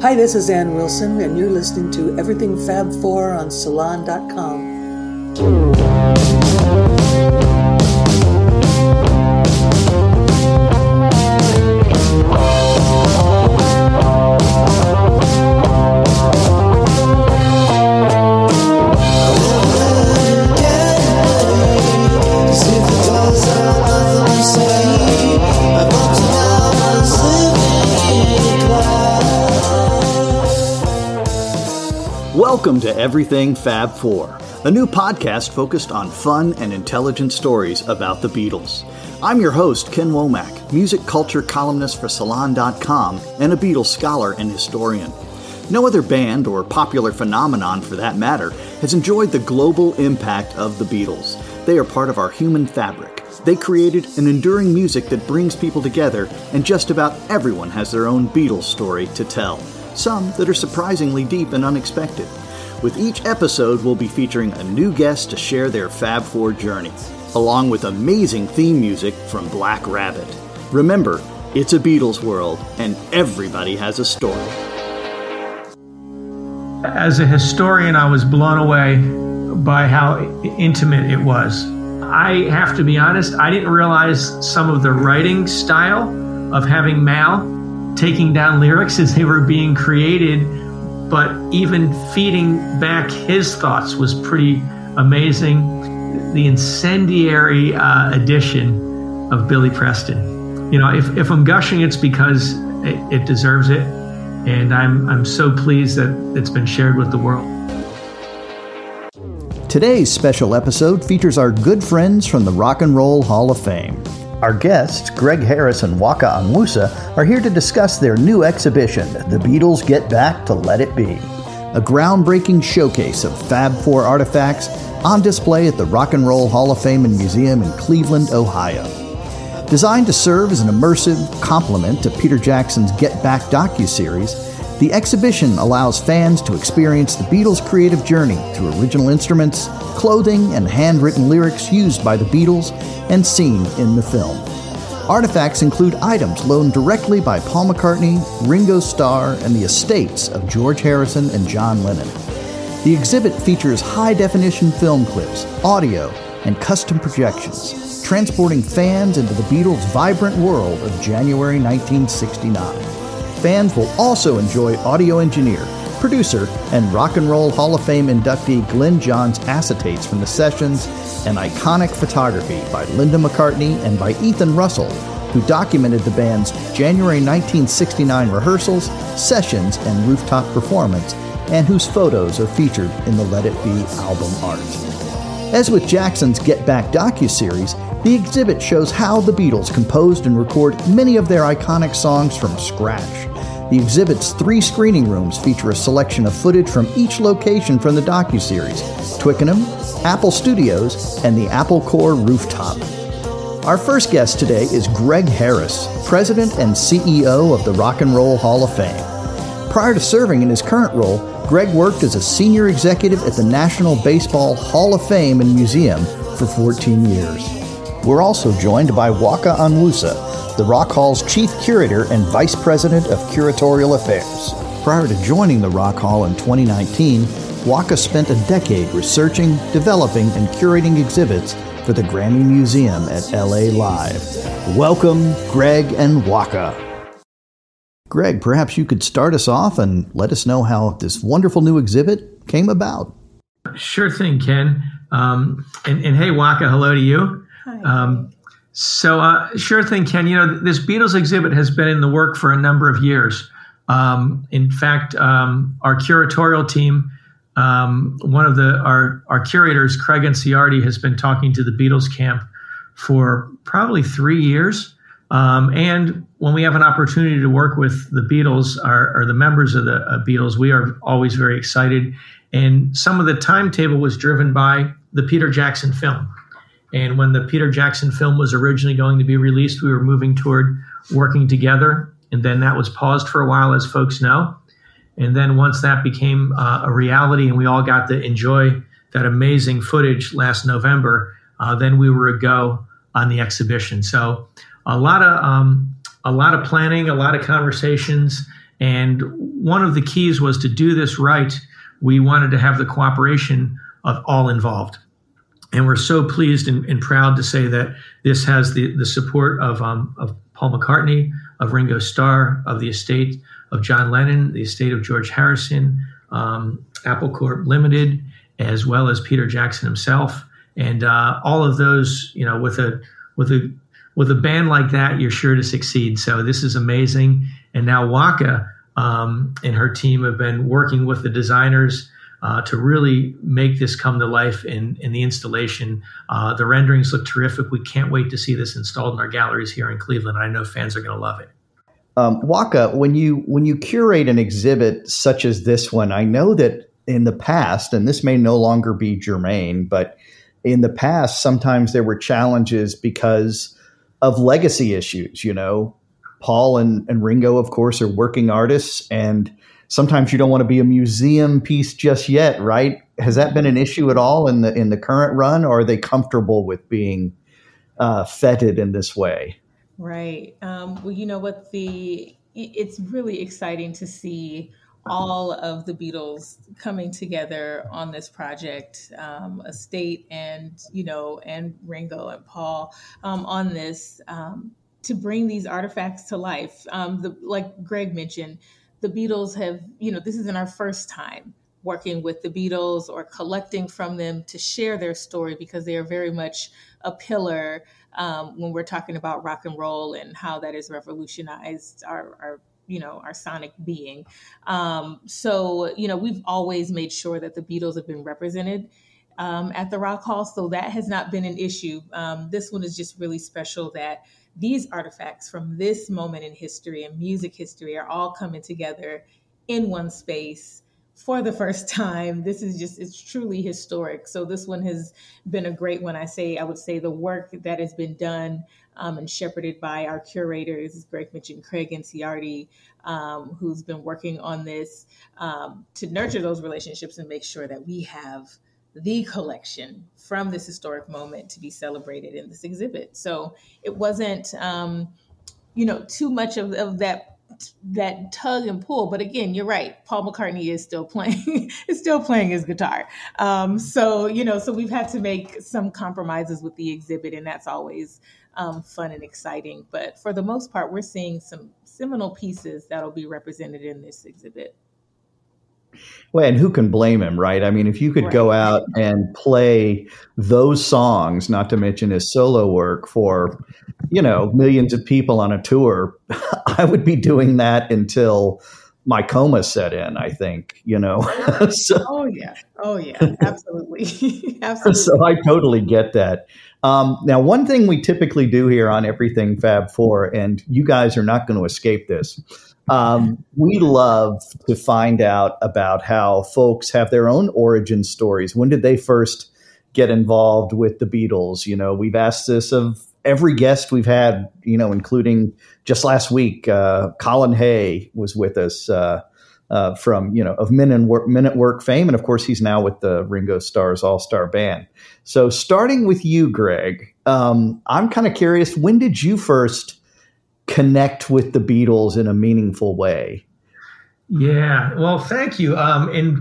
Hi, this is Ann Wilson, and you're listening to Everything Fab 4 on Salon.com. Everything Fab 4, a new podcast focused on fun and intelligent stories about the Beatles. I'm your host, Ken Womack, music culture columnist for Salon.com and a Beatles scholar and historian. No other band, or popular phenomenon for that matter, has enjoyed the global impact of the Beatles. They are part of our human fabric. They created an enduring music that brings people together, and just about everyone has their own Beatles story to tell some that are surprisingly deep and unexpected. With each episode, we'll be featuring a new guest to share their Fab Four journey, along with amazing theme music from Black Rabbit. Remember, it's a Beatles world, and everybody has a story. As a historian, I was blown away by how intimate it was. I have to be honest, I didn't realize some of the writing style of having Mal taking down lyrics as they were being created, but even feeding back his thoughts was pretty amazing. The incendiary uh, addition of Billy Preston. You know, if, if I'm gushing, it's because it, it deserves it. And I'm, I'm so pleased that it's been shared with the world. Today's special episode features our good friends from the Rock and Roll Hall of Fame. Our guests, Greg Harris and Waka Onwusa, are here to discuss their new exhibition, The Beatles Get Back to Let It Be. A groundbreaking showcase of Fab Four artifacts on display at the Rock and Roll Hall of Fame and Museum in Cleveland, Ohio. Designed to serve as an immersive complement to Peter Jackson's Get Back docu-series, the exhibition allows fans to experience the Beatles' creative journey through original instruments, clothing, and handwritten lyrics used by the Beatles and seen in the film. Artifacts include items loaned directly by Paul McCartney, Ringo Starr, and the estates of George Harrison and John Lennon. The exhibit features high definition film clips, audio, and custom projections, transporting fans into the Beatles' vibrant world of January 1969. Fans will also enjoy audio engineer, producer, and Rock and Roll Hall of Fame inductee Glyn Johns' acetates from the sessions and iconic photography by Linda McCartney and by Ethan Russell, who documented the band's January 1969 rehearsals, sessions, and rooftop performance, and whose photos are featured in the Let It Be album art. As with Jackson's Get Back docu-series, the exhibit shows how the Beatles composed and recorded many of their iconic songs from scratch. The exhibit's three screening rooms feature a selection of footage from each location from the docuseries Twickenham, Apple Studios, and the Apple Corps rooftop. Our first guest today is Greg Harris, President and CEO of the Rock and Roll Hall of Fame. Prior to serving in his current role, Greg worked as a senior executive at the National Baseball Hall of Fame and Museum for 14 years. We're also joined by Waka Onwusa, the Rock Hall's chief curator and vice president of curatorial affairs. Prior to joining the Rock Hall in 2019, Waka spent a decade researching, developing, and curating exhibits for the Grammy Museum at LA Live. Welcome, Greg and Waka. Greg, perhaps you could start us off and let us know how this wonderful new exhibit came about. Sure thing, Ken. Um, and, and, hey, Waka, hello to you. Um, so, uh, sure thing, Ken. You know, this Beatles exhibit has been in the work for a number of years. Um, in fact, um, our curatorial team, um, one of the our our curators, Craig Inciardi, has been talking to the Beatles camp for probably three years. Um, and when we have an opportunity to work with the Beatles or, or the members of the uh, Beatles, we are always very excited. And some of the timetable was driven by the Peter Jackson film. And when the Peter Jackson film was originally going to be released, we were moving toward working together. And then that was paused for a while, as folks know. And then once that became uh, a reality and we all got to enjoy that amazing footage last November, uh, then we were a go on the exhibition. So a lot of um, a lot of planning, a lot of conversations, And one of the keys was to do this right. We wanted to have the cooperation of all involved. And we're so pleased and, and proud to say that this has the, the support of, um, of Paul McCartney, of Ringo Starr, of the estate of John Lennon, the estate of George Harrison, um, Apple Corp Limited, as well as Peter Jackson himself, and uh, all of those. You know, with a with a with a band like that, you're sure to succeed. So this is amazing. And now Waka um, and her team have been working with the designers uh, to really make this come to life in, in the installation. Uh, the renderings look terrific. We can't wait to see this installed in our galleries here in Cleveland. I know fans are going to love it. Um, Waka, when you when you curate an exhibit such as this one, I know that in the past, and this may no longer be germane, but in the past, sometimes there were challenges because of legacy issues. You know, Paul and, and Ringo, of course, are working artists, and sometimes you don't want to be a museum piece just yet, right? Has that been an issue at all in the in the current run, or are they comfortable with being uh, feted in this way? Right. Um, well, you know what the it's really exciting to see all of the Beatles coming together on this project, um, Estate and you know and Ringo and Paul um, on this um, to bring these artifacts to life. Um, the, like Greg mentioned, the Beatles have you know this isn't our first time working with the Beatles or collecting from them to share their story because they are very much a pillar um, when we're talking about rock and roll and how that has revolutionized our, our you know our sonic being. Um, so you know we've always made sure that the beatles have been represented um, at the rock hall so that has not been an issue. Um, this one is just really special that these artifacts from this moment in history and music history are all coming together in one space for the first time. This is just, it's truly historic. So this one has been a great one. I say, I would say the work that has been done um, and shepherded by our curators, Greg mentioned, Craig Inciardi, um, who's been working on this um, to nurture those relationships and make sure that we have the collection from this historic moment to be celebrated in this exhibit. So it wasn't, um, you know, too much of, of that that tug and pull. But again, you're right. Paul McCartney is still playing is still playing his guitar. Um, so you know, so we've had to make some compromises with the exhibit, and that's always um, fun and exciting. But for the most part, we're seeing some seminal pieces that'll be represented in this exhibit. Well, and who can blame him, right? I mean, if you could right. go out and play those songs, not to mention his solo work for, you know, millions of people on a tour, I would be doing that until my coma set in, I think, you know. so, oh, yeah. Oh, yeah. Absolutely. Absolutely. So I totally get that. Um, now, one thing we typically do here on Everything Fab 4, and you guys are not going to escape this, um, we love to find out about how folks have their own origin stories. When did they first get involved with the Beatles? You know, we've asked this of every guest we've had, you know, including just last week, uh, Colin Hay was with us. Uh, uh, from you know of Men at Work, minute work fame, and of course he's now with the Ringo Starr's All Star Band. So starting with you, Greg, um, I'm kind of curious. When did you first connect with the Beatles in a meaningful way? Yeah, well, thank you. Um, and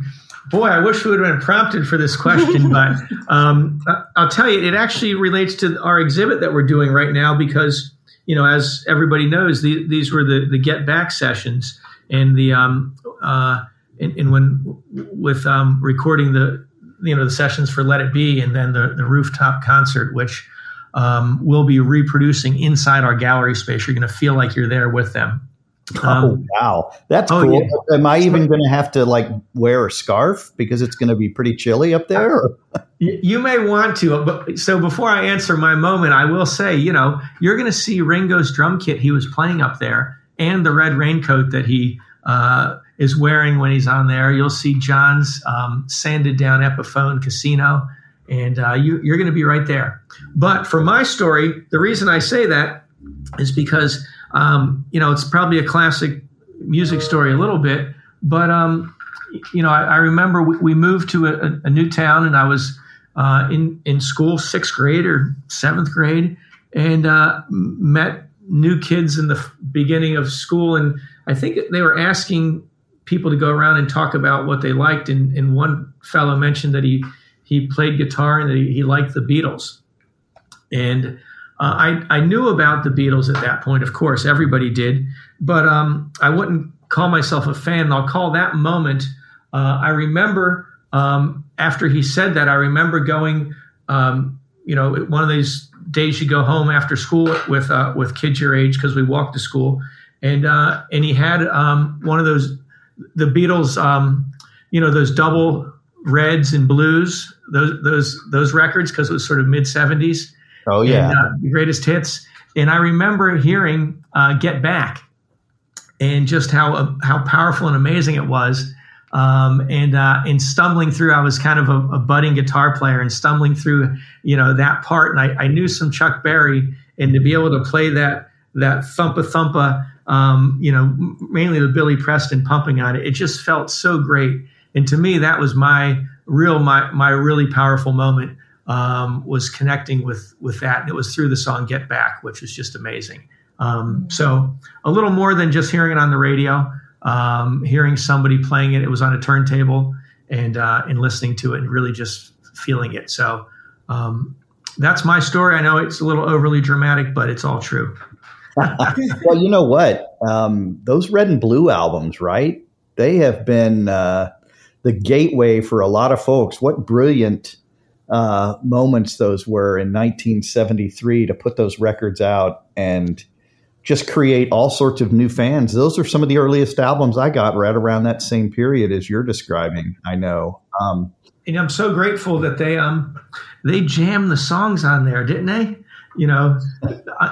boy, I wish we would have been prompted for this question, but um, I'll tell you, it actually relates to our exhibit that we're doing right now because, you know, as everybody knows, the, these were the, the Get Back sessions, and the um, uh, and, and when with um, recording the you know the sessions for Let It Be, and then the the rooftop concert, which um, we'll be reproducing inside our gallery space. You're going to feel like you're there with them. Oh, um, oh wow, that's oh, cool. Yeah. Am I even going to have to like wear a scarf because it's going to be pretty chilly up there? you may want to, but so before I answer my moment, I will say, you know, you're going to see Ringo's drum kit he was playing up there, and the red raincoat that he uh, is wearing when he's on there. You'll see John's um, sanded down Epiphone Casino and uh, you, you're going to be right there. But for my story, the reason I say that is because um, you know it's probably a classic music story a little bit, but um, you know I, I remember we, we, moved to a, a, new town, and I was uh, in in school, sixth grade or seventh grade, and uh, met new kids in the beginning of school, and I think they were asking people to go around and talk about what they liked. And, and one fellow mentioned that he he played guitar and he, he liked the Beatles. And uh, I I knew about the Beatles at that point. Of course, everybody did, but um, I wouldn't call myself a fan. I'll call that moment. Uh, I remember um, after he said that. I remember going. Um, you know, one of these days you go home after school with uh, with kids your age because we walk to school, and uh, and he had um, one of those the Beatles, um, you know, those double reds and blues, those those those records because it was sort of mid seventies. Oh yeah, and, uh, the greatest hits. And I remember hearing uh, "Get Back" and just how uh, how powerful and amazing it was. Um, and uh, and stumbling through, I was kind of a, a, budding guitar player, and stumbling through, you know, that part. And I, I knew some Chuck Berry, and to be able to play that that thumpa thumpa, um, you know, mainly the Billy Preston pumping on it, it just felt so great. And to me, that was my real my my really powerful moment um, was connecting with with that, and it was through the song "Get Back," which was just amazing. Um, so a little more than just hearing it on the radio, um, hearing somebody playing it. It was on a turntable and uh, and listening to it and really just feeling it. So um, that's my story. I know it's a little overly dramatic, but it's all true. well, you know what? Um, those red and blue albums, right? They have been uh, the gateway for a lot of folks. What brilliant uh, moments those were in 1973 to put those records out and just create all sorts of new fans. Those are some of the earliest albums I got right around that same period as you're describing. I know. Um, and I'm so grateful that they um they jammed the songs on there, didn't they? You know,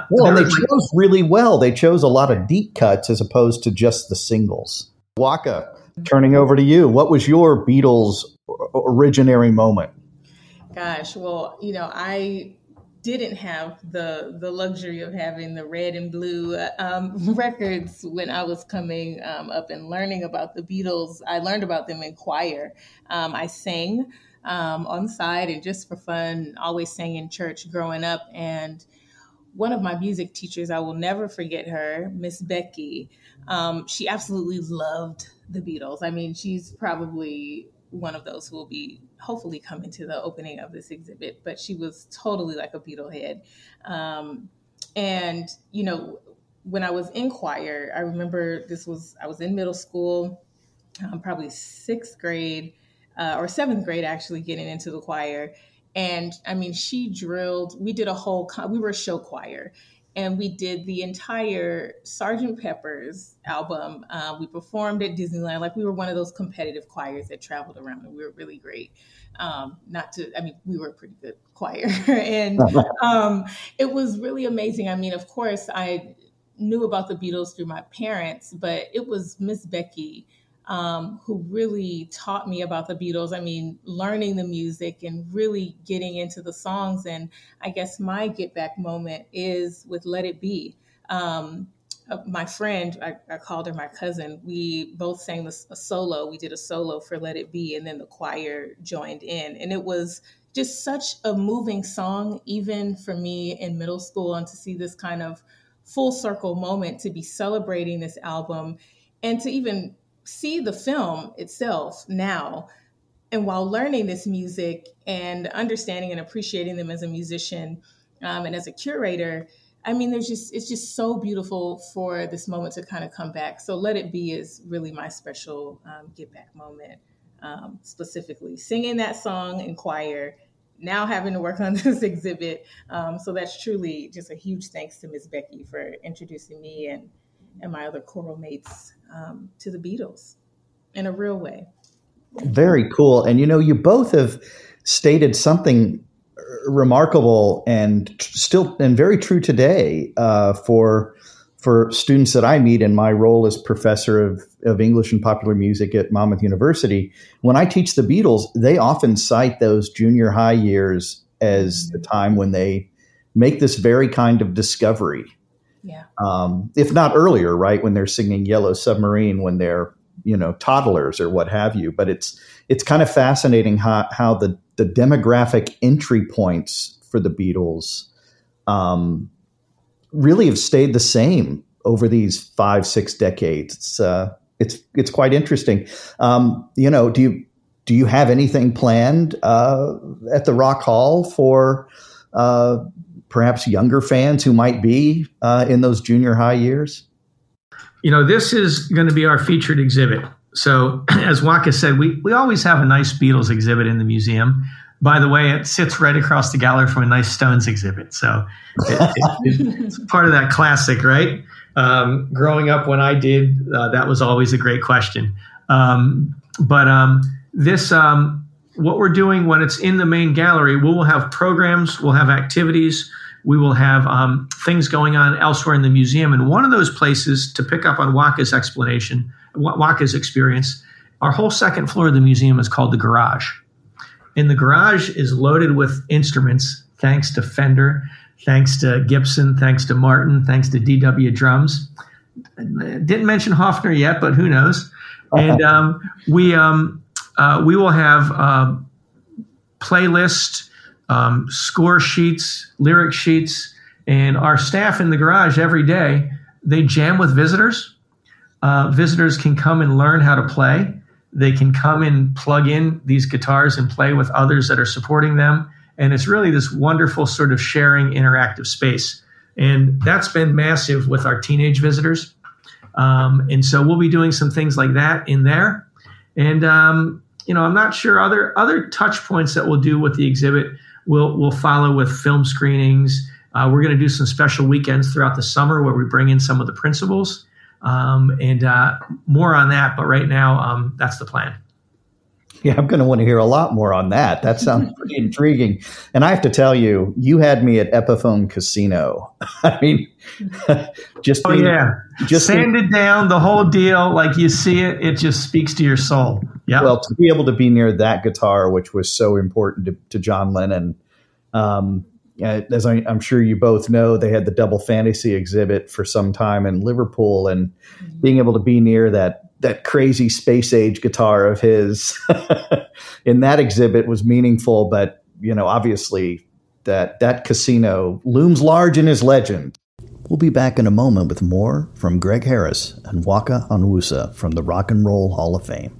well, they chose really well. They chose a lot of deep cuts as opposed to just the singles. Waka, turning over to you. What was your Beatles originary moment? Gosh, well, you know, I didn't have the the luxury of having the red and blue um, records when I was coming um, up and learning about the Beatles. I learned about them in choir. Um, I sang um, on the side and just for fun, always sang in church growing up. And one of my music teachers, I will never forget her, Miss Becky. Um, she absolutely loved the Beatles. I mean, she's probably one of those who will be hopefully coming to the opening of this exhibit. But she was totally like a Beatle head. Um, and, you know, when I was in choir, I remember this was, I was in middle school, um, probably sixth grade uh, or seventh grade, actually getting into the choir. And I mean, she drilled, we did a whole, we were a show choir and we did the entire Sergeant Pepper's album. Uh, we performed at Disneyland, like we were one of those competitive choirs that traveled around, and we were really great. Um, not to, I mean, we were a pretty good choir, and um, it was really amazing. I mean, of course, I knew about the Beatles through my parents, but it was Miss Becky um, who really taught me about the Beatles. I mean, learning the music and really getting into the songs. And I guess my get back moment is with Let It Be. Um, uh, my friend, I, I, called her my cousin, we both sang a solo. We did a solo for Let It Be, and then the choir joined in. And it was just such a moving song, even for me in middle school, and to see this kind of full circle moment to be celebrating this album and to even see the film itself now and while learning this music and understanding and appreciating them as a musician um, and as a curator i mean there's just it's just so beautiful for this moment to kind of come back. So let it be is really my special um, get back moment um, specifically. Singing that song in choir now having to work on this exhibit um, so that's truly just a huge thanks to ms becky for introducing me and and my other choral mates um, to the Beatles in a real way. Very cool. And you know, you both have stated something remarkable and still and very true today uh, for for students that I meet in my role as professor of, of English and popular music at Monmouth University. When I teach the Beatles, they often cite those junior high years as the time when they make this very kind of discovery yeah. Um, if not earlier, right when they're singing Yellow Submarine when they're you know toddlers or what have you. But it's it's kind of fascinating how how the the demographic entry points for the Beatles um, really have stayed the same over these five six decades. It's uh, it's it's quite interesting. Um, you know, do you do you have anything planned uh, at the Rock Hall for uh, perhaps younger fans who might be uh, in those junior high years? You know, this is going to be our featured exhibit. So, as Waka said, we, we always have a nice Beatles exhibit in the museum. By the way, it sits right across the gallery from a nice Stones exhibit. So, it, it, it's part of that classic, right? Um, growing up when I did, uh, that was always a great question. Um, but um, this, um, what we're doing when it's in the main gallery, we will have programs, we'll have activities, we will have um, things going on elsewhere in the museum. And one of those places, to pick up on Waka's explanation, Waka's experience, our whole second floor of the museum is called the garage. And the garage is loaded with instruments, thanks to Fender, thanks to Gibson, thanks to Martin, thanks to DW drums. Didn't mention Hofner yet, but who knows? And um, we um, uh, we will have uh, playlist um, score sheets, lyric sheets, and our staff in the garage every day they jam with visitors. Uh, visitors can come and learn how to play. They can come and plug in these guitars and play with others that are supporting them. And it's really this wonderful sort of sharing interactive space. And that's been massive with our teenage visitors. Um, and so we'll be doing some things like that in there. And um, you know, I'm not sure other other touch points that we'll do with the exhibit. We'll we'll follow with film screenings. Uh, we're going to do some special weekends throughout the summer where we bring in some of the principals um, and uh, more on that. But right now, um, that's the plan. Yeah, I'm going to want to hear a lot more on that. That sounds pretty intriguing. And I have to tell you, you had me at Epiphone Casino. I mean, just oh being, yeah, just sanded down the whole deal, like you see it, it just speaks to your soul. Yeah. Well, to be able to be near that guitar, which was so important to, to John Lennon, um, as I, am sure you both know, they had the Double Fantasy exhibit for some time in Liverpool, and mm-hmm. being able to be near that that crazy space age guitar of his in that exhibit was meaningful, but you know, obviously that that casino looms large in his legend. We'll be back in a moment with more from Greg Harris and Waka Onwusa from the Rock and Roll Hall of Fame.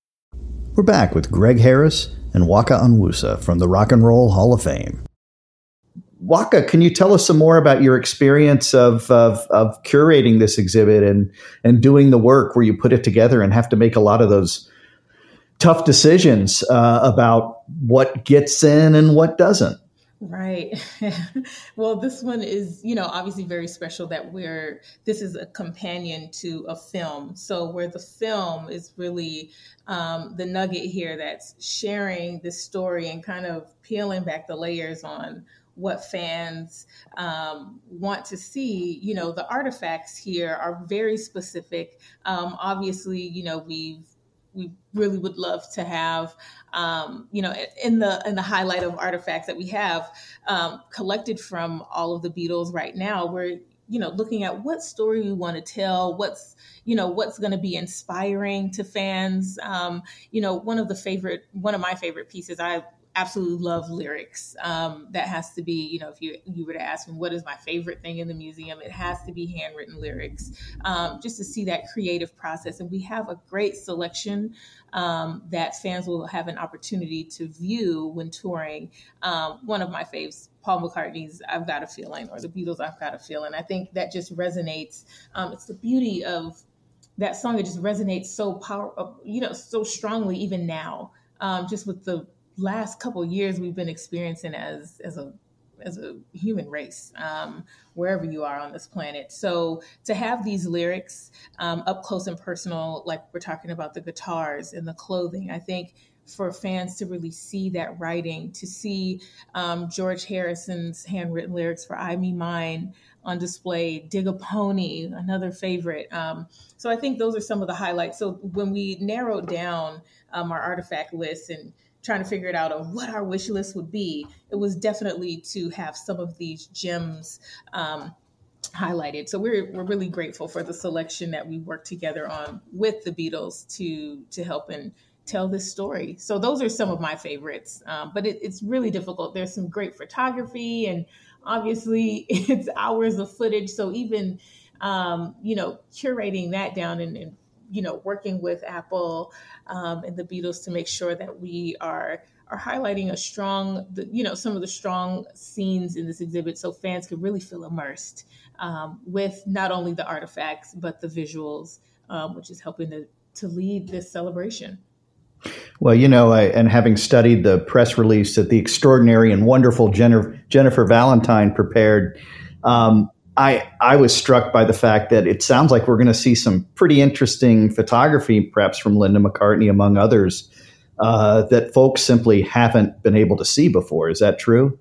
We're back with Greg Harris and Waka Onwusa from the Rock and Roll Hall of Fame. Waka, can you tell us some more about your experience of, of, of curating this exhibit and, and doing the work where you put it together and have to make a lot of those tough decisions uh, about what gets in and what doesn't? Right. well, this one is, you know, obviously very special that we're, this is a companion to a film. So, where the film is really um, the nugget here that's sharing this story and kind of peeling back the layers on what fans um, want to see. You know, the artifacts here are very specific. Um, obviously, you know, we've we really would love to have um, you know in the in the highlight of artifacts that we have um, collected from all of the beatles right now we're you know looking at what story we want to tell what's you know what's going to be inspiring to fans. Um, you know one of the favorite one of my favorite pieces i absolutely love lyrics. Um, that has to be, you know, if you you were to ask me what is my favorite thing in the museum, it has to be handwritten lyrics, um, just to see that creative process. And we have a great selection um, that fans will have an opportunity to view when touring. Um, one of my faves. Paul McCartney's "I've Got a Feeling" or the Beatles' "I've Got a Feeling." I think that just resonates. Um, it's the beauty of that song. It just resonates so power, you know, so strongly even now. Um, just with the last couple years we've been experiencing as as a as a human race, um, wherever you are on this planet. So to have these lyrics um, up close and personal, like we're talking about the guitars and the clothing, I think for fans to really see that writing, to see um, George Harrison's handwritten lyrics for "I Me Mine," on display. Dig a Pony, another favorite. Um, so I think those are some of the highlights. So when we narrowed down um, our artifact list and trying to figure it out of what our wish list would be, it was definitely to have some of these gems um, highlighted. So we're we're really grateful for the selection that we worked together on with the Beatles to to help and tell this story. So those are some of my favorites. Um, but it, it's really difficult. There's some great photography, and obviously it's hours of footage. So even um, you know curating that down and, and you know working with Apple um, and the Beatles to make sure that we are are highlighting a strong, you know, some of the strong scenes in this exhibit so fans can really feel immersed um, with not only the artifacts, but the visuals, um, which is helping to, to lead this celebration. Well, you know, I, and having studied the press release that the extraordinary and wonderful Jennifer, Jennifer Valentine prepared, um, I I was struck by the fact that it sounds like we're going to see some pretty interesting photography, perhaps from Linda McCartney, among others, uh, that folks simply haven't been able to see before. Is that true?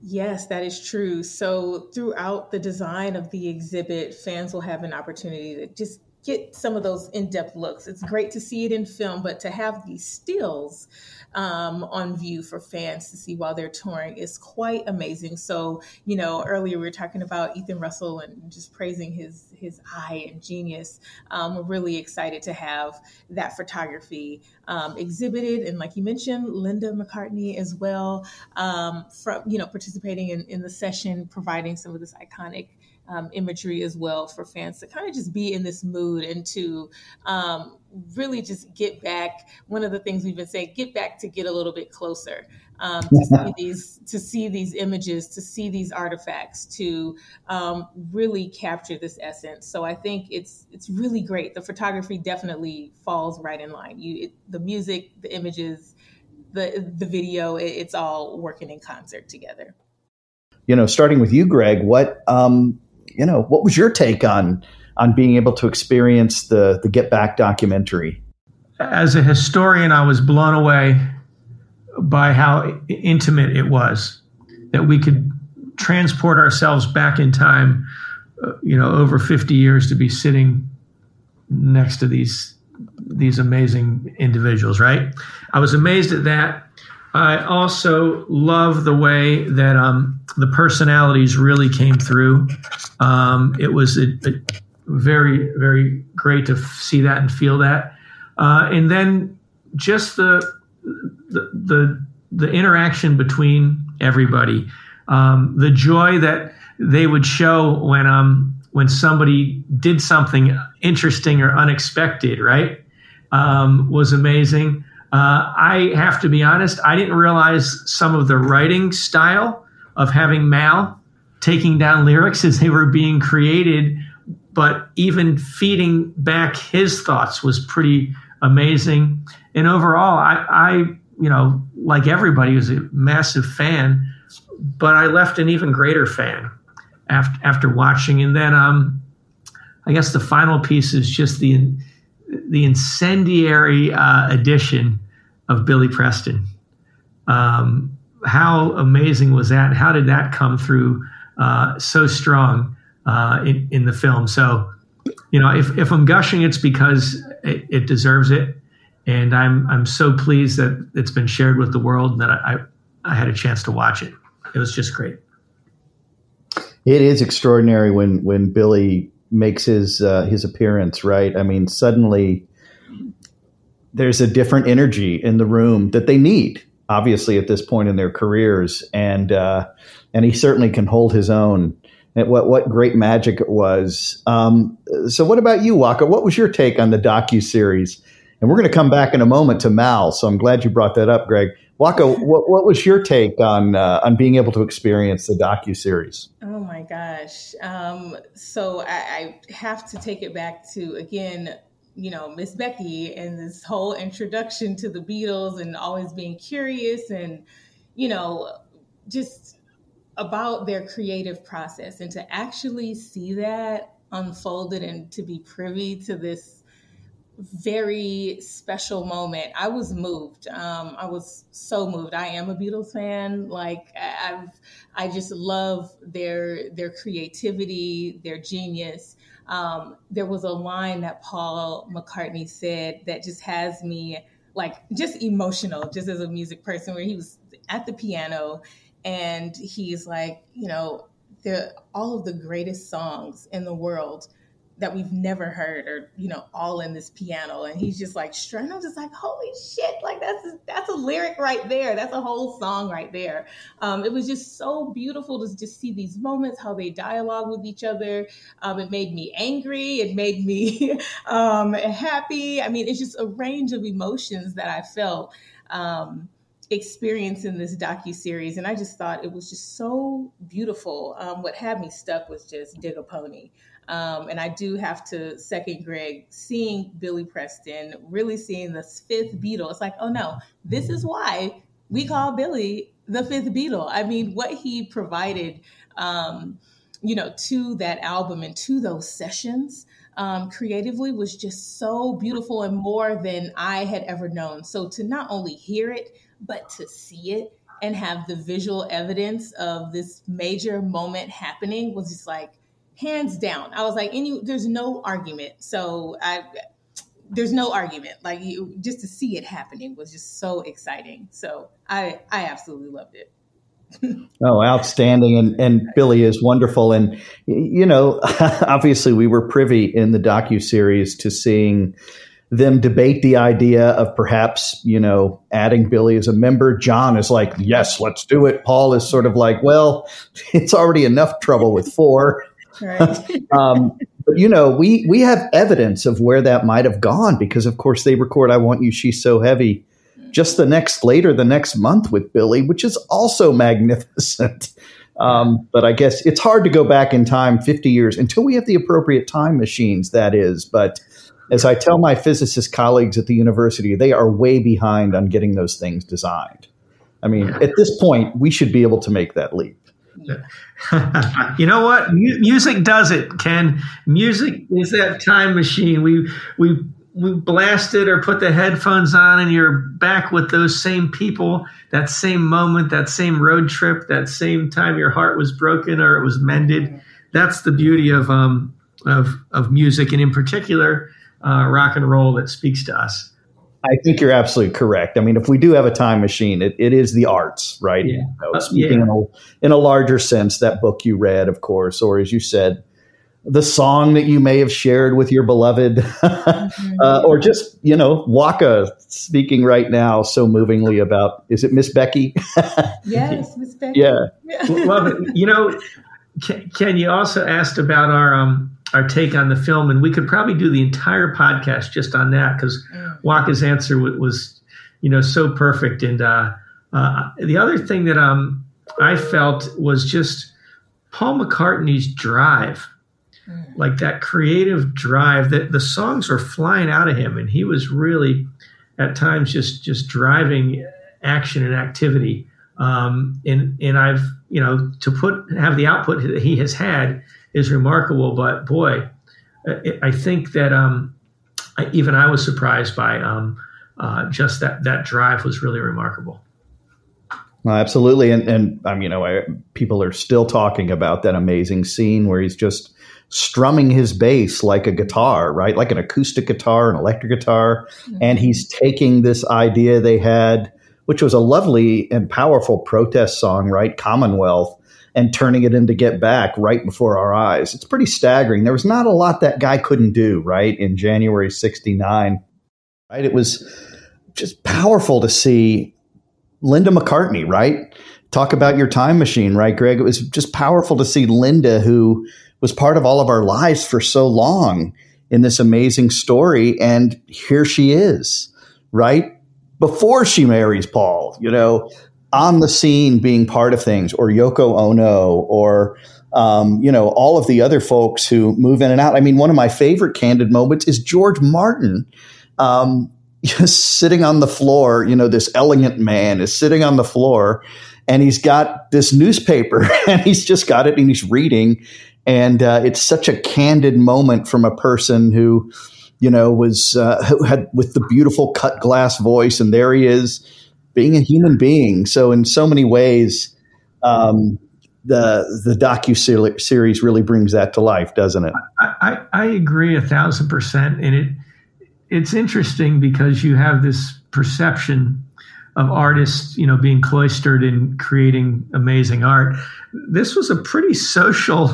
Yes, that is true. So, throughout the design of the exhibit, fans will have an opportunity to just get some of those in depth looks. It's great to see it in film, but to have these stills um, on view for fans to see while they're touring is quite amazing. So, you know, earlier we were talking about Ethan Russell and just praising his his eye and genius. Um, we're really excited to have that photography um, exhibited, and like you mentioned, Linda McCartney as well, um, from you know participating in, in the session, providing some of this iconic um, imagery as well for fans to kind of just be in this mood and to um, really just get back. One of the things we've been saying, get back to get a little bit closer um, to see these to see these images, to see these artifacts, to um, really capture this essence. So I think it's it's really great. The photography definitely falls right in line. You it, the music, the images, the the video, it, it's all working in concert together you know, starting with you, Greg, what um, you know, what was your take on on being able to experience the the Get Back documentary? As a historian, I was blown away by how intimate it was that we could transport ourselves back in time, uh, you know, over 50 years to be sitting next to these these amazing individuals, right? I was amazed at that. I also love the way that um, the personalities really came through. Um, it was a, a very, very great to see that and feel that. Uh, and then just the, the, the, the interaction between everybody, um, the joy that they would show when, um, when somebody did something interesting or unexpected, right? Um, was amazing. Uh, I have to be honest, I didn't realize some of the writing style of having Mal taking down lyrics as they were being created, but even feeding back his thoughts was pretty amazing. And overall, I, I you know, like everybody, was a massive fan, but I left an even greater fan after after watching. And then, um, I guess the final piece is just the the incendiary uh, addition of Billy Preston. Um, how amazing was that? How did that come through uh, so strong uh, in, in the film? So, you know, if, if I'm gushing, it's because it, it, deserves it. And I'm, I'm so pleased that it's been shared with the world and that I, I had a chance to watch it. It was just great. It is extraordinary when, when Billy makes his, uh, his appearance, right? I mean, suddenly there's a different energy in the room that they need, obviously, at this point in their careers, and uh, and he certainly can hold his own. And what what great magic it was. Um, so, what about you, Waka? What was your take on the docu series? And we're going to come back in a moment to Mal. So I'm glad you brought that up, Greg. Waka, what, what was your take on uh, on being able to experience the docu series? Oh my gosh! Um, so I, I, have to take it back to again you know, Miss Becky and this whole introduction to the Beatles and always being curious and, you know, just about their creative process and to actually see that unfolded and to be privy to this very special moment. I was moved. Um, I was so moved. I am a Beatles fan. Like I've, I just love their their creativity, their genius. Um, there was a line that Paul McCartney said that just has me like just emotional, just as a music person, where he was at the piano and he's like, you know, the all of the greatest songs in the world that we've never heard or you know all in this piano. And he's just like strumming i'm just like holy shit like that's that's a lyric right there. That's a whole song right there. Um, it was just so beautiful to just see these moments how they dialogue with each other. Um, it made me angry. It made me um, happy. I mean it's just a range of emotions that i felt um, experiencing this docu series, and I just thought it was just so beautiful. Um, what had me stuck was just dig a pony. Um, and I do have to second Greg, seeing Billy Preston, really seeing the fifth Beatle. It's like, oh no, this is why we call Billy the fifth Beatle. I mean, what he provided, um, you know, to that album and to those sessions um, creatively was just so beautiful and more than I had ever known. So to not only hear it, but to see it and have the visual evidence of this major moment happening was just like, hands down. I was like, any, there's no argument. So I, there's no argument. Like you, just to see it happening was just so exciting. So I, I absolutely loved it. oh, outstanding! And and Billy is wonderful. And you know, obviously, we were privy in the docu series to seeing them debate the idea of perhaps you know adding Billy as a member. John is like, yes, let's do it. Paul is sort of like, well, it's already enough trouble with four. um, but you know, we we have evidence of where that might have gone because, of course, they record "I Want You, She's So Heavy" just the next later the next month with Billy, which is also magnificent. Um, but I guess it's hard to go back in time 50 years until we have the appropriate time machines. That is, but as I tell my physicist colleagues at the university, they are way behind on getting those things designed. I mean, at this point, we should be able to make that leap. you know what? M- music does it, Ken. Music is that time machine. We we we blast it or put the headphones on, and you're back with those same people, that same moment, that same road trip, that same time your heart was broken or it was mended. That's the beauty of um of of music, and in particular, uh, rock and roll that speaks to us. I think you're absolutely correct. I mean, if we do have a time machine, it, it is the arts, right? Yeah. You know, speaking yeah. in, a, in a larger sense, that book you read, of course, or as you said, the song that you may have shared with your beloved, mm-hmm. uh, or just, you know, Waka speaking right now so movingly about, is it Miss Becky? yes, Miss Becky. Yeah. well, you know, Ken, you also asked about our um, our take on the film, and we could probably do the entire podcast just on that because mm. Waka's answer was, was, you know, so perfect. And uh, uh, the other thing that um, I felt was just Paul McCartney's drive, mm. like that creative drive. That the songs were flying out of him, and he was really, at times, just just driving action and activity. Um, and and I've you know to put have the output that he has had is remarkable. But boy, I think that um, even I was surprised by um, uh, just that that drive was really remarkable. Well, absolutely, and and um, you know, I, people are still talking about that amazing scene where he's just strumming his bass like a guitar, right, like an acoustic guitar, an electric guitar, mm-hmm. and he's taking this idea they had, which was a lovely and powerful protest song, right, Commonwealth, and turning it into Get Back right before our eyes. It's pretty staggering. There was not a lot that guy couldn't do, right, in January 69. Right? It was just powerful to see Linda McCartney, right? Talk about your time machine, right, Greg? It was just powerful to see Linda, who was part of all of our lives for so long in this amazing story. And here she is, right? Before she marries Paul, you know, on the scene being part of things, or Yoko Ono, or um, you know all of the other folks who move in and out. I mean, one of my favorite candid moments is George Martin. Um, just sitting on the floor, you know, this elegant man is sitting on the floor and he's got this newspaper and he's just got it and he's reading. And uh, it's such a candid moment from a person who you know, was uh, had with the beautiful cut glass voice, and there he is, being a human being. So in so many ways, um, the the docu series really brings that to life, doesn't it? I, I, agree a thousand percent, and it it's interesting because you have this perception of artists, you know, being cloistered and creating amazing art. This was a pretty social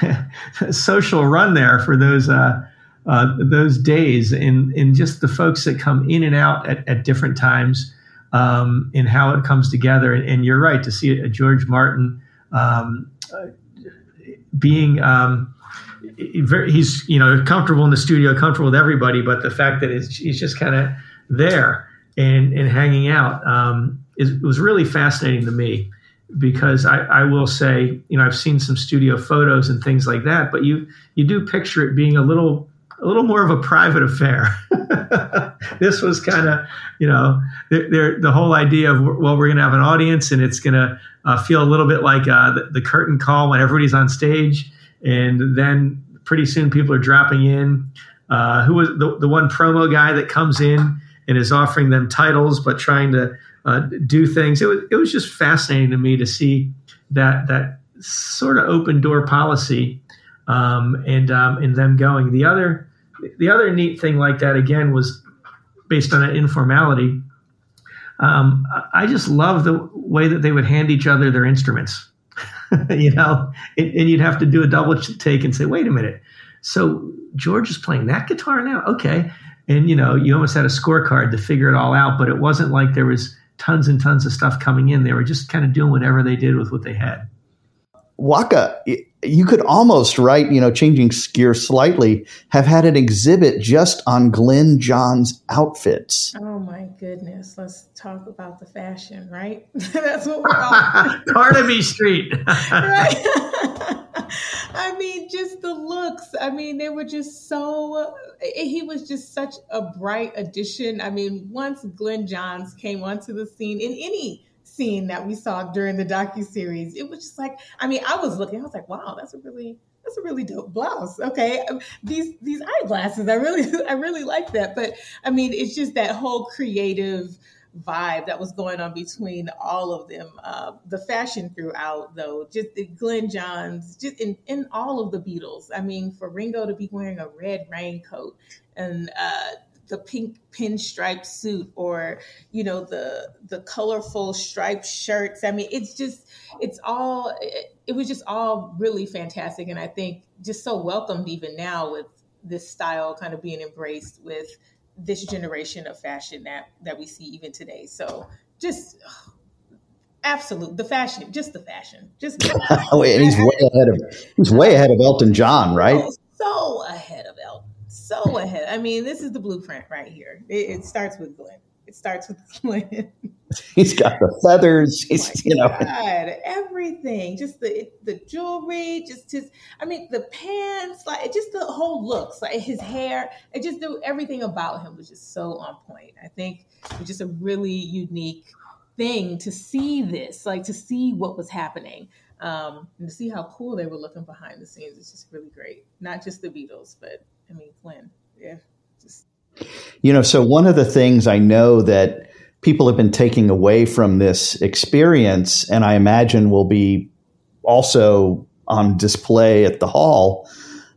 social run there for those uh, uh, those days, and and just the folks that come in and out at, at different times, um, and how it comes together. And, and you're right to see a George Martin um, being. Um, he's you know comfortable in the studio, comfortable with everybody, but the fact that he's just kind of there and and hanging out um, is, was really fascinating to me because I, I will say you know I've seen some studio photos and things like that, but you you do picture it being a little a little more of a private affair. this was kind of, you know, the whole idea of, well, we're going to have an audience and it's going to uh, feel a little bit like uh, the, the, curtain call when everybody's on stage. And then pretty soon people are dropping in. Uh, who was the, the one promo guy that comes in and is offering them titles, but trying to uh, do things? It was, it was just fascinating to me to see that, that sort of open door policy um, and, um, and them going. The other, the other neat thing like that again was based on an informality. Um, I just love the way that they would hand each other their instruments. you know, and, and, you'd have to do a double take and say, "Wait a minute." So George is playing that guitar now, okay? And you know, you almost had a scorecard to figure it all out, but it wasn't like there was tons and tons of stuff coming in. They were just kind of doing whatever they did with what they had. Waka, you could almost right, you know, changing gears slightly, have had an exhibit just on Glyn Johns outfits. Oh my goodness. Let's talk about the fashion, right? That's what we're all Carnaby Street. right. I mean, just the looks. I mean, they were just so eh, he was just such a bright addition. I mean, once Glyn Johns came onto the scene in any scene that we saw during the docu series. It was just like, I mean, I was looking, I was like, wow, that's a really that's a really dope blouse. Okay, these these eyeglasses, I really I really like that. But I mean, it's just that whole creative vibe that was going on between all of them. Uh, the fashion throughout, though, just the Glyn Johns, just in, in all of the Beatles. I mean, for Ringo to be wearing a red raincoat and uh, the pink pinstripe suit or you know the the colorful striped shirts. I mean it's just it's all it, it, was just all really fantastic. And i think just so welcomed even now with this style kind of being embraced with this generation of fashion that that we see even today. So just oh, absolute the fashion just the fashion just Wait, and he's way ahead of he's way ahead of elton john right? Oh, so ahead of elton so ahead. I mean, this is the blueprint right here. It, it starts with Glyn. It starts with Glyn. He's got the feathers. He's, oh you know, God, everything. Just the the jewelry. Just his. I mean, the pants. Like just the whole looks. Like his hair. It just do everything about him was just so on point. I think it's just a really unique thing to see this. Like to see what was happening. Um, and to see how cool they were looking behind the scenes. It's just really great. Not just the Beatles, but I mean, Flynn, yeah, just. You know, so one of the things I know that people have been taking away from this experience, and I imagine will be also on display at the hall,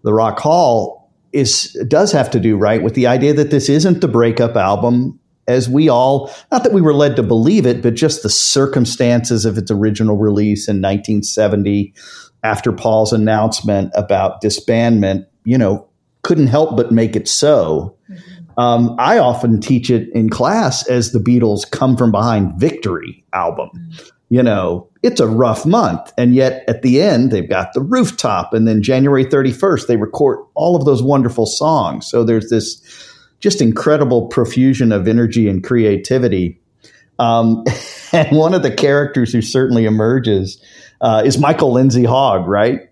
the Rock Hall, is does have to do right with the idea that this isn't the breakup album as we all not that we were led to believe it but just the circumstances of its original release in 1970 after Paul's announcement about disbandment you know couldn't help but make it so. Mm-hmm. Um, I often teach it in class as the Beatles' Come From Behind Victory album. Mm-hmm. You know, it's a rough month. And yet at the end, they've got the rooftop. And then January 31st, they record all of those wonderful songs. So there's this just incredible profusion of energy and creativity. Um, and one of the characters who certainly emerges uh, is Michael Lindsay Hogg, right?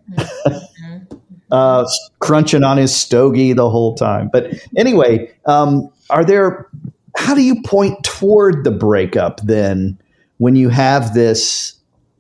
Uh, crunching on his stogie the whole time. But anyway, um, are there? How do you point toward the breakup then when you have this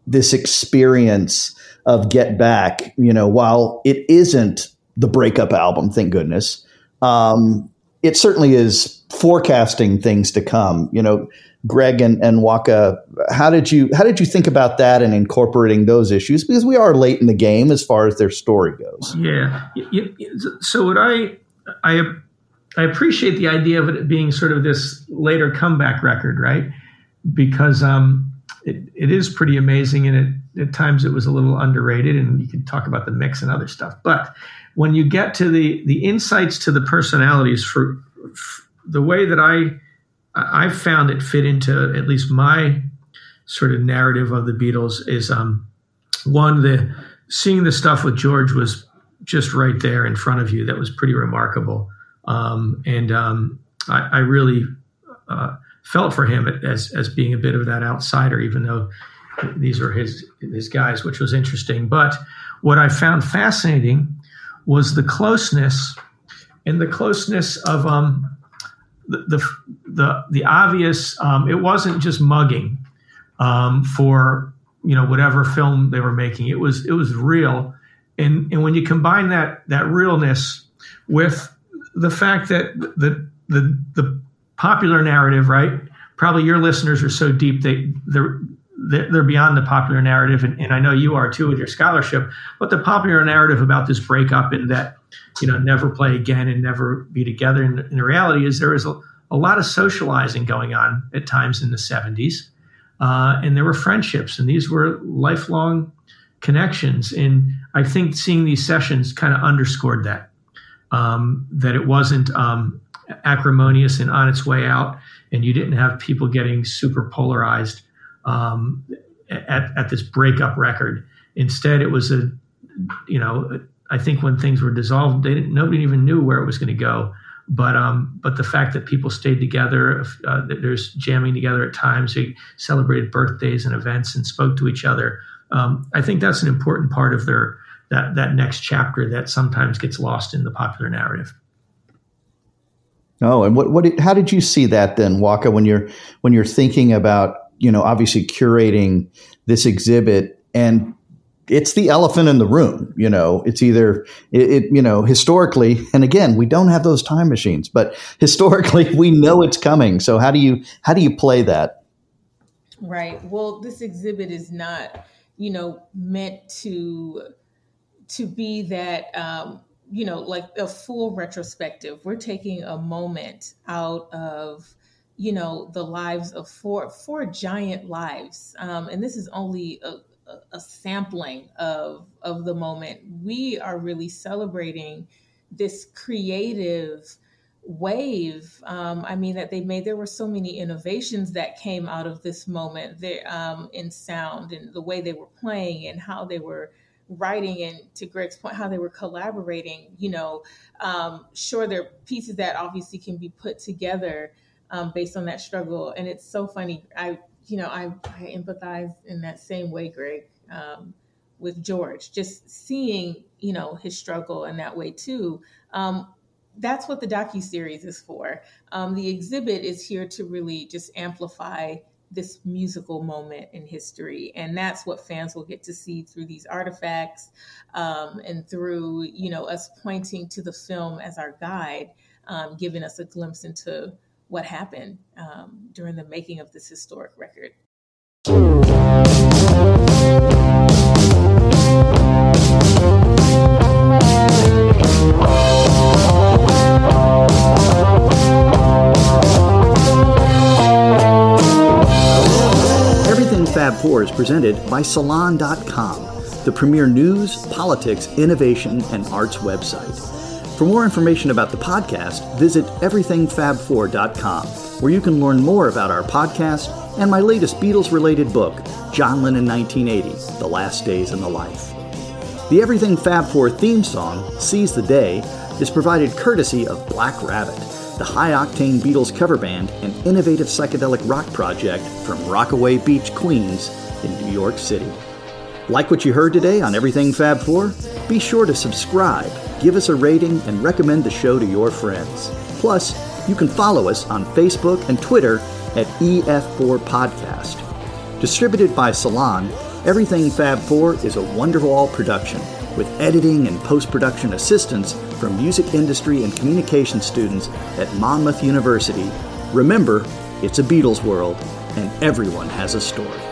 this experience of Get Back? You know, while it isn't the breakup album, thank goodness. um, it certainly is forecasting things to come. You know, Greg and, and Waka, how did you how did you think about that and incorporating those issues? Because we are late in the game as far as their story goes. Yeah. So what I I I appreciate the idea of it being sort of this later comeback record, right? Because um, it, it is pretty amazing, and it, at times it was a little underrated. And you can talk about the mix and other stuff, but when you get to the the insights to the personalities for, for the way that I I found it fit into at least my sort of narrative of the Beatles is um, one the seeing the stuff with George was just right there in front of you. That was pretty remarkable, um, and um, I, I, really uh, felt for him as as being a bit of that outsider, even though these are his his guys, which was interesting. But what I found fascinating was the closeness and the closeness of um, the the the, obvious. Um, it wasn't just mugging um, for you know whatever film they were making. It was it was real, and and when you combine that that realness with the fact that the the the popular narrative, right? Probably your listeners are so deep they they're they're beyond the popular narrative, and, and I know you are too with your scholarship. But the popular narrative about this breakup and that you know never play again and never be together, and, and the reality is there is a, a, lot of socializing going on at times in the '70s, uh, and there were friendships, and these were lifelong connections. And I think seeing these sessions kind of underscored that um, that it wasn't um, acrimonious and on its way out, and you didn't have people getting super polarized um, at, at this breakup record. Instead, it was a, you know, I think when things were dissolved, they didn't, nobody even knew where it was going to go. But um, but the fact that people stayed together, uh, there's jamming together at times, they celebrated birthdays and events and spoke to each other. Um, I think that's an important part of their that that next chapter that sometimes gets lost in the popular narrative. Oh, and what what how did you see that then, Waka, when you're when you're thinking about you know, obviously curating this exhibit and it's the elephant in the room. You know, it's either it, it, you know historically, and again, we don't have those time machines, but historically, we know it's coming. So how do you how do you play that? Right. Well, this exhibit is not, you know, meant to to be that um, you know like a full retrospective. We're taking a moment out of you know the lives of four four giant lives. Um, and this is only a, a, sampling of of the moment. We are really celebrating this creative wave um, i mean that they made. There were so many innovations that came out of this moment there um, in sound and the way they were playing and how they were writing and to greg's point how they were collaborating you know um, sure there are pieces that obviously can be put together um, based on that struggle. And it's so funny. I, you know, I, I empathize in that same way, Greg, um, with George, just seeing, you know, his struggle in that way too. Um, that's what the docu series is for. Um, the exhibit is here to really just amplify this musical moment in history, and that's what fans will get to see through these artifacts um, and through you know us pointing to the film as our guide, um, giving us a glimpse into what happened um, during the making of this historic record. Everything Fab 4 is presented by Salon.com, the premier news, politics, innovation, and arts website. For more information about the podcast, visit everythingfab4.com, where you can learn more about our podcast and my latest Beatles related book, John Lennon 1980 The Last Days in the Life. The Everything Fab 4 theme song, Seize the Day, is provided courtesy of Black Rabbit, the high octane Beatles cover band and innovative psychedelic rock project from Rockaway Beach, Queens, in New York City. Like what you heard today on Everything Fab 4? Be sure to subscribe give us a rating, and recommend the show to your friends. Plus, you can follow us on Facebook and Twitter at EF4 Podcast. Distributed by Salon, Everything Fab 4 is a Wonderwall production with editing and post production assistance from music industry and communication students at Monmouth University. Remember, it's a Beatles world, and everyone has a story.